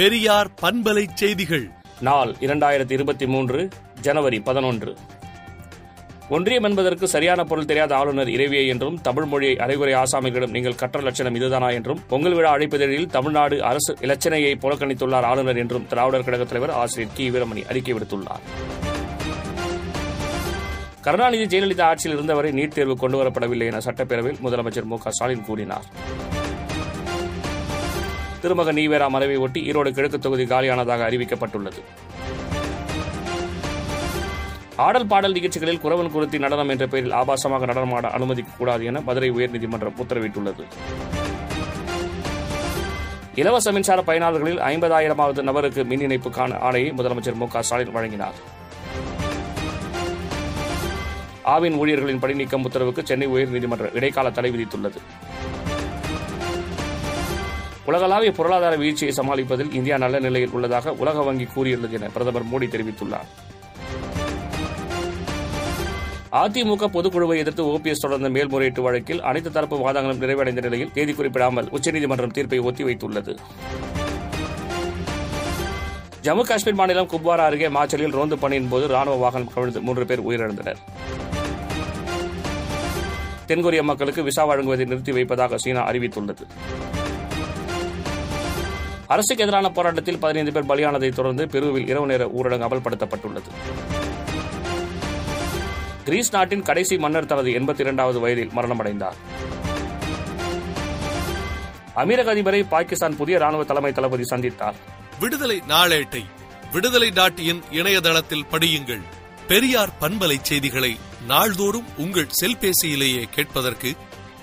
பெரியார் பண்பலை செய்திகள். நாள் இரண்டாயிரத்தி இருபத்தி மூன்று ஜனவரி பதினொன்று. ஒன்றியம் என்பதற்கு சரியான பொருள் தெரியாத ஆளுநர் இறைவியை என்றும் தமிழ் மொழியை அரைகுறை ஆசாமிகளிடம் நீங்கள் கற்ற லட்சணம் இதுதானா என்றும் பொங்கல் விழா அழைப்பதில் தமிழ்நாடு அரசு இலச்சனையை புறக்கணித்துள்ளார் ஆளுநர் என்றும் திராவிடர் கழகத் தலைவர் ஆசிரியர் கி. வீரமணி அறிக்கை விடுத்துள்ளார். கருணாநிதி ஜெயலலிதா ஆட்சியில் இருந்தவரை நீட் தேர்வு கொண்டுவரப்படவில்லை என சட்டப்பேரவையில் முதலமைச்சர் மு க ஸ்டாலின் கூறினார். திருமகன் ஈவேரா மறைவை ஒட்டி ஈரோடு கிழக்கு தொகுதி காலியானதாக அறிவிக்கப்பட்டுள்ளது. ஆடல் பாடல் நிகழ்ச்சிகளில் குறவன் குருத்தி நடனம் என்ற பெயரில் ஆபாசமாக நடனமாட அனுமதிக்கக்கூடாது என மதுரை உயர்நீதிமன்றம் உத்தரவிட்டுள்ளது. இலவச மின்சார பயனாளர்களில் ஐம்பதாயிரமாவது நபருக்கு மின் இணைப்புக்கான ஆணையை முதலமைச்சர் மு க ஸ்டாலின் வழங்கினார். ஆவின் ஊழியர்களின் பணி நீக்கம் உத்தரவுக்கு சென்னை உயர்நீதிமன்றம் இடைக்கால தடை விதித்துள்ளது. உலகளாவிய பொருளாதார வீழ்ச்சியை சமாளிப்பதில் இந்தியா நல்ல நிலையில் உள்ளதாக உலக வங்கி கூறியுள்ளது என பிரதமர் மோடி தெரிவித்துள்ளார். அதிமுக பொதுக்குழுவை எதிர்த்து ஓபிஎஸ் தொடர்ந்த மேல்முறையீட்டு வழக்கில் அனைத்து தரப்பு வாதங்களும் நிறைவடைந்த நிலையில் தேதி குறிப்பிடாமல் உச்சநீதிமன்றம் தீர்ப்பை ஒத்திவைத்துள்ளது. ஜம்மு காஷ்மீர் மாநிலம் குப்வாரா அருகே மாச்சலில் ரோந்து பணியின் போது ராணுவ வாகனம் கவிழ்ந்து மூன்று பேர் உயிரிழந்தனர். தென்கொரிய மக்களுக்கு விசா வழங்குவதை நிறுத்தி வைப்பதாக சீனா அறிவித்துள்ளது. அரசுக்கு எதிரான போராட்டத்தில் பதினைந்து பேர் பலியானதை தொடர்ந்து பெருவில் இரவு நேர ஊரடங்கு அமல்படுத்தப்பட்டுள்ளது. கிரீஸ் நாட்டின் கடைசி மன்னர் தனது எண்பத்தி இரண்டாவது வயதில் மரணமடைந்தார். அமீரக அதிபரை பாகிஸ்தான் புதிய ராணுவ தலைமை தளபதி சந்தித்தார். விடுதலை நாளேட்டை விடுதலை நாட்டியின் இணையதளத்தில் படியுங்கள். பெரியார் பண்பலை செய்திகளை நாள்தோறும் உங்கள் செல்பேசியிலேயே கேட்பதற்கு